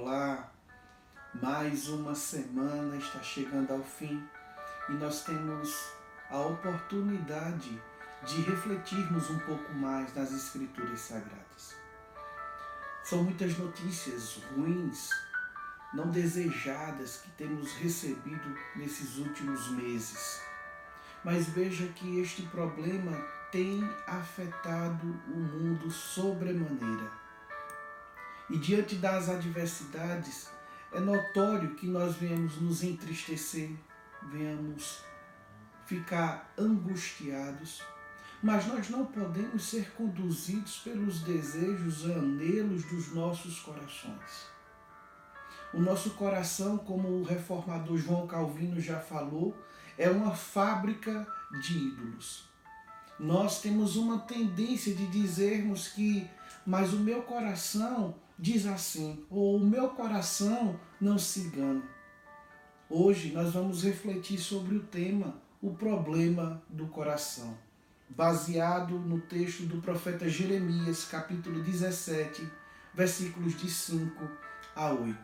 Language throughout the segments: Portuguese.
Olá, mais uma semana está chegando ao fim e nós temos a oportunidade de refletirmos um pouco mais nas Escrituras Sagradas. São muitas notícias ruins, não desejadas, que temos recebido nesses últimos meses. Mas veja que este problema tem afetado o mundo sobremaneira. E diante das adversidades, é notório que nós venhamos nos entristecer, venhamos ficar angustiados, mas nós não podemos ser conduzidos pelos desejos, anelos dos nossos corações. O nosso coração, como o reformador João Calvino já falou, é uma fábrica de ídolos. Nós temos uma tendência de dizermos que, mas o meu coração diz assim, ou o meu coração não se engana. Hoje nós vamos refletir sobre o tema, o problema do coração, baseado no texto do profeta Jeremias, capítulo 17, versículos de 5 a 8.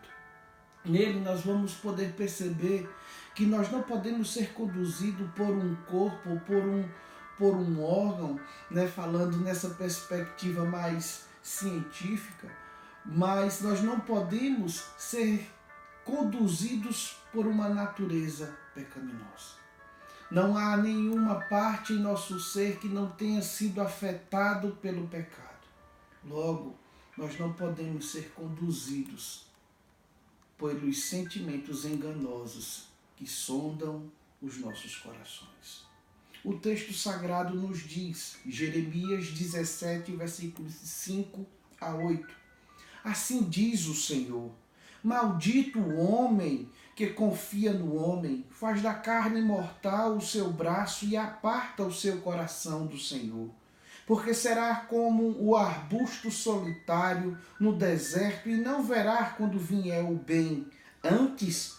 Nele nós vamos poder perceber que nós não podemos ser conduzidos por um corpo ou por um, por um órgão, né, falando nessa perspectiva mais científica, mas nós não podemos ser conduzidos por uma natureza pecaminosa. Não há nenhuma parte em nosso ser que não tenha sido afetado pelo pecado. Logo, nós não podemos ser conduzidos pelos sentimentos enganosos que sondam os nossos corações. O texto sagrado nos diz, Jeremias 17, versículos 5 a 8. Assim diz o Senhor: Maldito o homem que confia no homem, faz da carne mortal o seu braço e aparta o seu coração do Senhor. Porque será como o arbusto solitário no deserto e não verá quando vier o bem. Antes,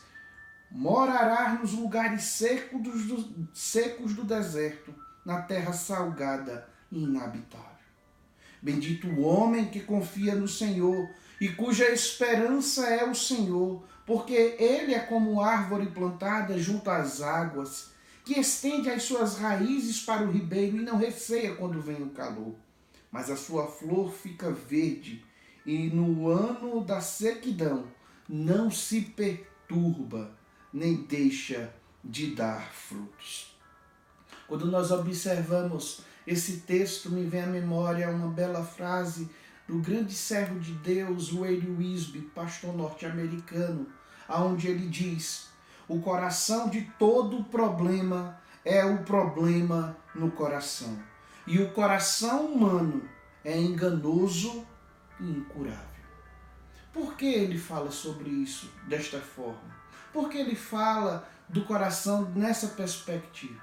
morará nos lugares secos do, secos do deserto, na terra salgada e inabitável. Bendito o homem que confia no Senhor e cuja esperança é o Senhor, porque ele é como árvore plantada junto às águas, que estende as suas raízes para o ribeiro e não receia quando vem o calor. Mas a sua flor fica verde, e no ano da sequidão não se perturba nem deixa de dar frutos. Quando nós observamos esse texto, me vem à memória uma bela frase do grande servo de Deus, Wade Wisby, pastor norte-americano, aonde ele diz: "O coração de todo problema é o problema no coração, e o coração humano é enganoso e incurável." Por que ele fala sobre isso desta forma? Porque ele fala do coração nessa perspectiva.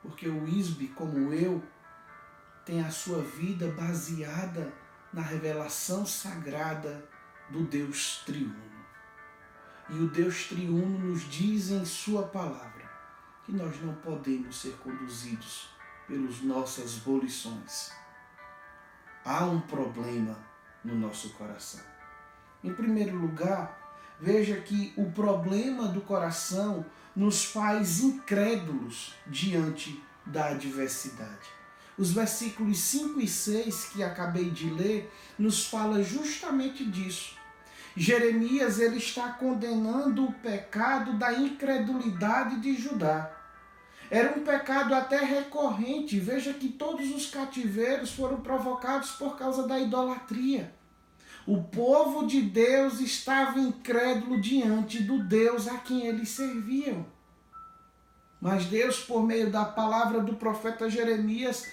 Porque o Isbe, como eu, tem a sua vida baseada na revelação sagrada do Deus triuno. E o Deus triuno nos diz em Sua palavra que nós não podemos ser conduzidos pelas nossas volições. Há um problema no nosso coração. Em primeiro lugar, Veja que o problema do coração nos faz incrédulos diante da adversidade. Os versículos 5 e 6 que acabei de ler nos fala justamente disso. Jeremias ele está condenando o pecado da incredulidade de Judá. Era um pecado até recorrente. Veja que todos os cativeiros foram provocados por causa da idolatria. O povo de Deus estava incrédulo diante do Deus a quem eles serviam. Mas Deus, por meio da palavra do profeta Jeremias,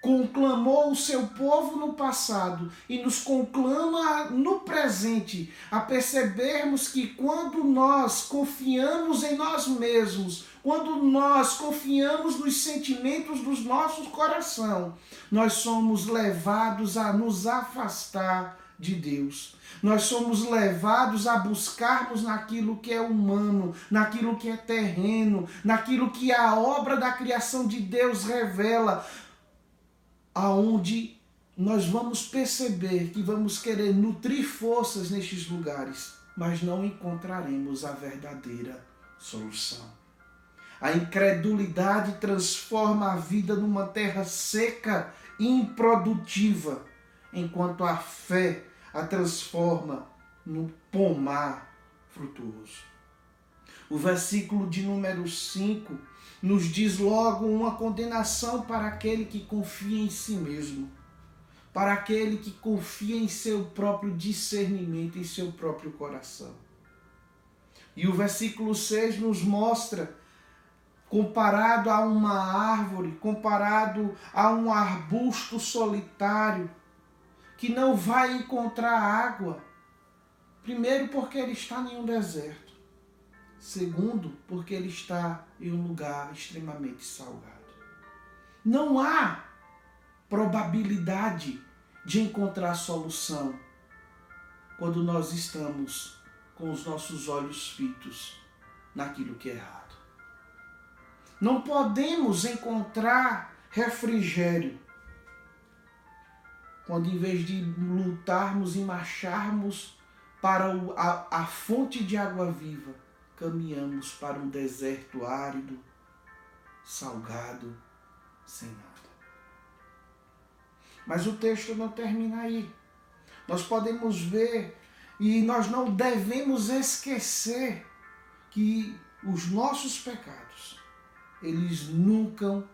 conclamou o seu povo no passado e nos conclama no presente a percebermos que quando nós confiamos em nós mesmos, quando nós confiamos nos sentimentos dos nossos coração, nós somos levados a nos afastar de Deus. Nós somos levados a buscarmos naquilo que é humano, naquilo que é terreno, naquilo que a obra da criação de Deus revela, aonde nós vamos perceber que vamos querer nutrir forças nestes lugares, mas não encontraremos a verdadeira solução. A incredulidade transforma a vida numa terra seca e improdutiva, enquanto a fé a transforma num pomar frutuoso. O versículo de número 5 nos diz logo uma condenação para aquele que confia em si mesmo para aquele que confia em seu próprio discernimento, em seu próprio coração. E o versículo 6 nos mostra, comparado a uma árvore, comparado a um arbusto solitário, que não vai encontrar água. Primeiro, porque ele está em um deserto. Segundo, porque ele está em um lugar extremamente salgado. Não há probabilidade de encontrar solução quando nós estamos com os nossos olhos fitos naquilo que é errado. Não podemos encontrar refrigério quando, em vez de lutarmos e marcharmos para a, a fonte de água viva, caminhamos para um deserto árido, salgado, sem nada. Mas o texto não termina aí. Nós podemos ver e nós não devemos esquecer que os nossos pecados, eles nunca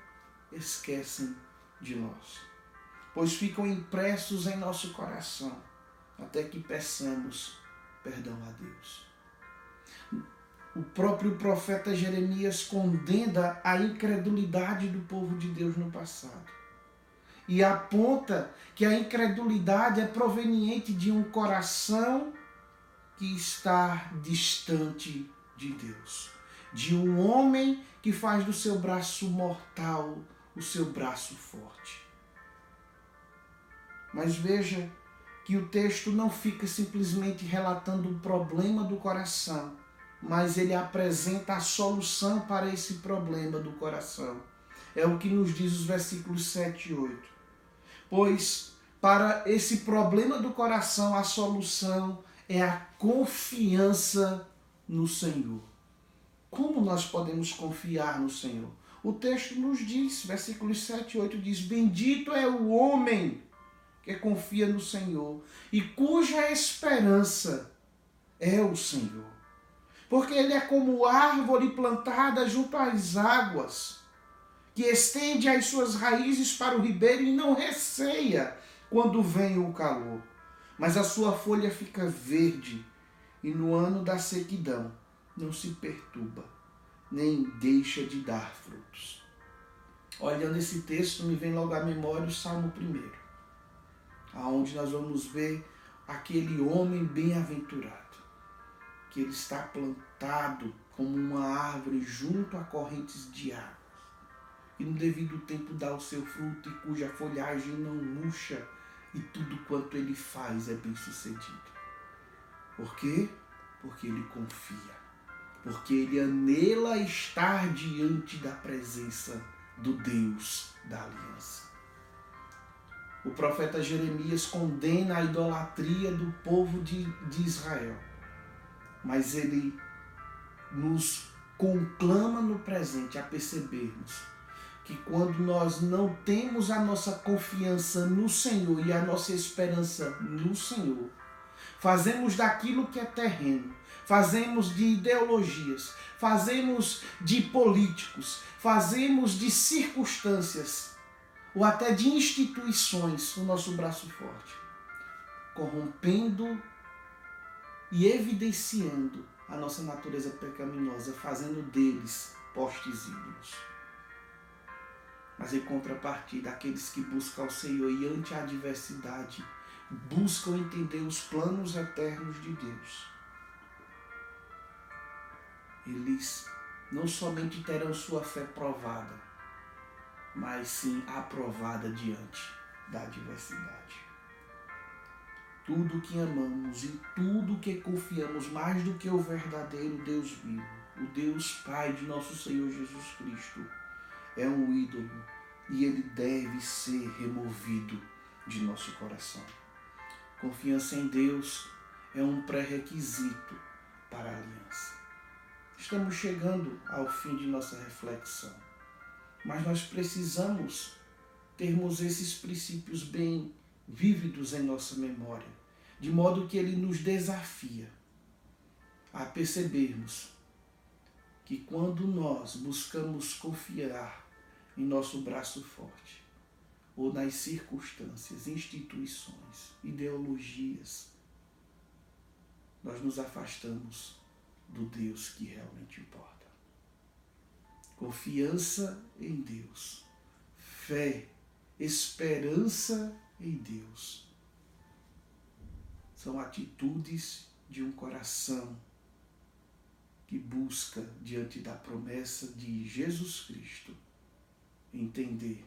esquecem de nós, pois ficam impressos em nosso coração até que peçamos perdão a Deus. O próprio profeta Jeremias condena a incredulidade do povo de Deus no passado e aponta que a incredulidade é proveniente de um coração que está distante de Deus, de um homem que faz do seu braço mortal o seu braço forte. Mas veja que o texto não fica simplesmente relatando o problema do coração, mas ele apresenta a solução para esse problema do coração. É o que nos diz os versículos 7 e 8 pois para esse problema do coração a solução é a confiança no Senhor. Como nós podemos confiar no Senhor? O texto nos diz, versículos 7 e 8 diz: Bendito é o homem que confia no Senhor e cuja esperança é o Senhor. Porque ele é como árvore plantada junto às águas que estende as suas raízes para o ribeiro e não receia quando vem o calor, mas a sua folha fica verde e no ano da sequidão não se perturba, nem deixa de dar frutos. Olhando esse texto, me vem logo à memória o Salmo 1, aonde nós vamos ver aquele homem bem-aventurado, que ele está plantado como uma árvore junto a correntes de água e no devido tempo dá o seu fruto e cuja folhagem não murcha e tudo quanto ele faz é bem sucedido. Por quê? Porque ele confia. Porque ele anela estar diante da presença do Deus da aliança. O profeta Jeremias condena a idolatria do povo de, de Israel, mas ele nos conclama no presente a percebermos que quando nós não temos a nossa confiança no Senhor e a nossa esperança no Senhor, fazemos daquilo que é terreno, fazemos de ideologias, fazemos de políticos, fazemos de circunstâncias ou até de instituições o nosso braço forte, corrompendo e evidenciando a nossa natureza pecaminosa, fazendo deles postes ídolos mas em contrapartida, aqueles que buscam o Senhor e ante a adversidade, buscam entender os planos eternos de Deus. Eles não somente terão sua fé provada, mas sim aprovada diante da adversidade. Tudo que amamos e tudo que confiamos mais do que o verdadeiro Deus vivo, o Deus Pai de nosso Senhor Jesus Cristo, é um ídolo e ele deve ser removido de nosso coração. Confiança em Deus é um pré-requisito para a aliança. Estamos chegando ao fim de nossa reflexão, mas nós precisamos termos esses princípios bem vívidos em nossa memória, de modo que ele nos desafia a percebermos que quando nós buscamos confiar em nosso braço forte, ou nas circunstâncias, instituições, ideologias, nós nos afastamos do Deus que realmente importa. Confiança em Deus, fé, esperança em Deus são atitudes de um coração que busca, diante da promessa de Jesus Cristo, entender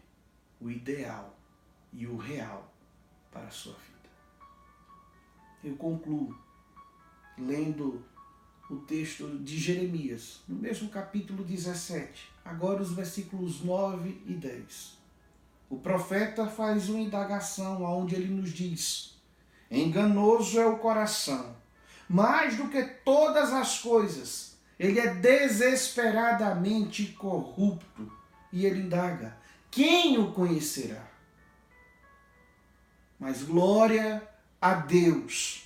o ideal e o real para a sua vida. Eu concluo lendo o texto de Jeremias, no mesmo capítulo 17, agora os versículos 9 e 10. O profeta faz uma indagação onde ele nos diz: Enganoso é o coração, mais do que todas as coisas ele é desesperadamente corrupto. E ele indaga: quem o conhecerá? Mas glória a Deus,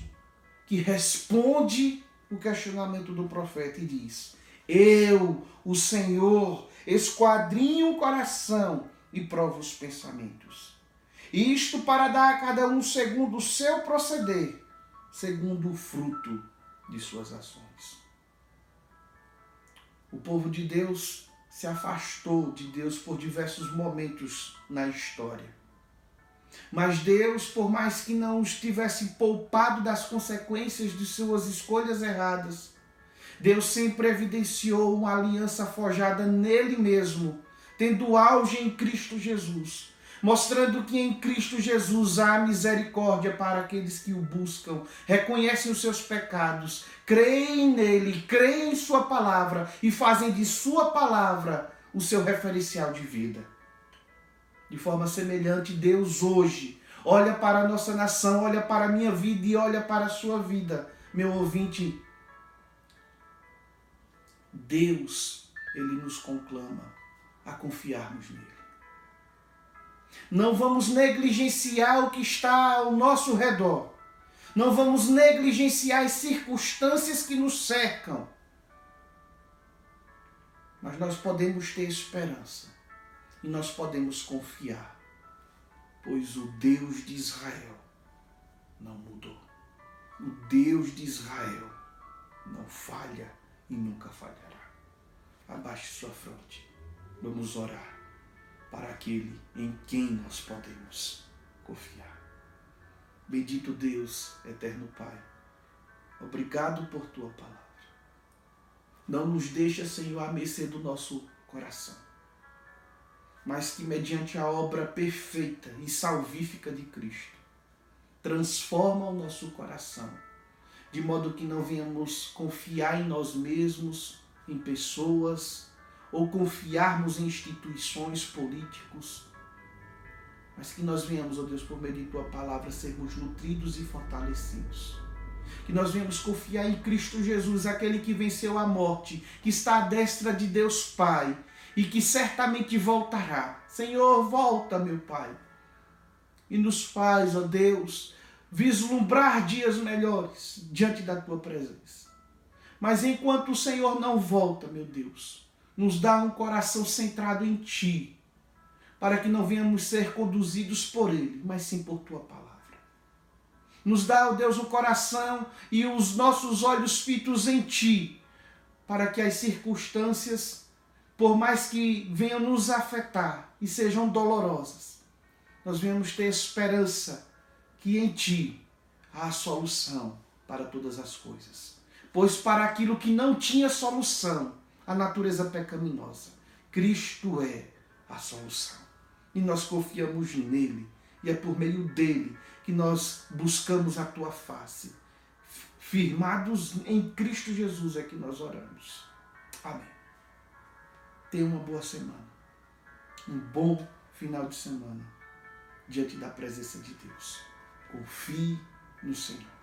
que responde o questionamento do profeta e diz: Eu, o Senhor, esquadrinho o coração e provo os pensamentos. Isto para dar a cada um segundo o seu proceder, segundo o fruto de suas ações. O povo de Deus se afastou de Deus por diversos momentos na história. Mas Deus, por mais que não os tivesse poupado das consequências de suas escolhas erradas, Deus sempre evidenciou uma aliança forjada nele mesmo, tendo auge em Cristo Jesus, mostrando que em Cristo Jesus há misericórdia para aqueles que o buscam, reconhecem os seus pecados, creem nele, creem em Sua palavra e fazem de Sua palavra o seu referencial de vida. De forma semelhante, Deus hoje olha para a nossa nação, olha para a minha vida e olha para a sua vida, meu ouvinte. Deus, ele nos conclama a confiarmos nele. Não vamos negligenciar o que está ao nosso redor. Não vamos negligenciar as circunstâncias que nos cercam. Mas nós podemos ter esperança e nós podemos confiar, pois o Deus de Israel não mudou. O Deus de Israel não falha e nunca falhará. Abaixe sua fronte. Vamos orar para aquele em quem nós podemos confiar. Bendito Deus, eterno Pai, obrigado por tua palavra. Não nos deixa, Senhor, à mercê do nosso coração, mas que, mediante a obra perfeita e salvífica de Cristo, transforma o nosso coração, de modo que não venhamos confiar em nós mesmos, em pessoas, ou confiarmos em instituições políticos, mas que nós venhamos, ó Deus, por meio de tua palavra, sermos nutridos e fortalecidos. Que nós venhamos confiar em Cristo Jesus, aquele que venceu a morte, que está à destra de Deus Pai e que certamente voltará. Senhor, volta, meu Pai, e nos faz, ó Deus, vislumbrar dias melhores diante da tua presença. Mas enquanto o Senhor não volta, meu Deus, nos dá um coração centrado em Ti, para que não venhamos ser conduzidos por Ele, mas sim por Tua palavra. Nos dá, ó Deus, o coração e os nossos olhos fitos em Ti, para que as circunstâncias, por mais que venham nos afetar e sejam dolorosas, nós venhamos ter esperança que em Ti há solução para todas as coisas. Pois para aquilo que não tinha solução, a natureza pecaminosa. Cristo é a solução. E nós confiamos nele. E é por meio dele que nós buscamos a tua face. Firmados em Cristo Jesus é que nós oramos. Amém. Tenha uma boa semana. Um bom final de semana. diante da presença de Deus. Confie no Senhor.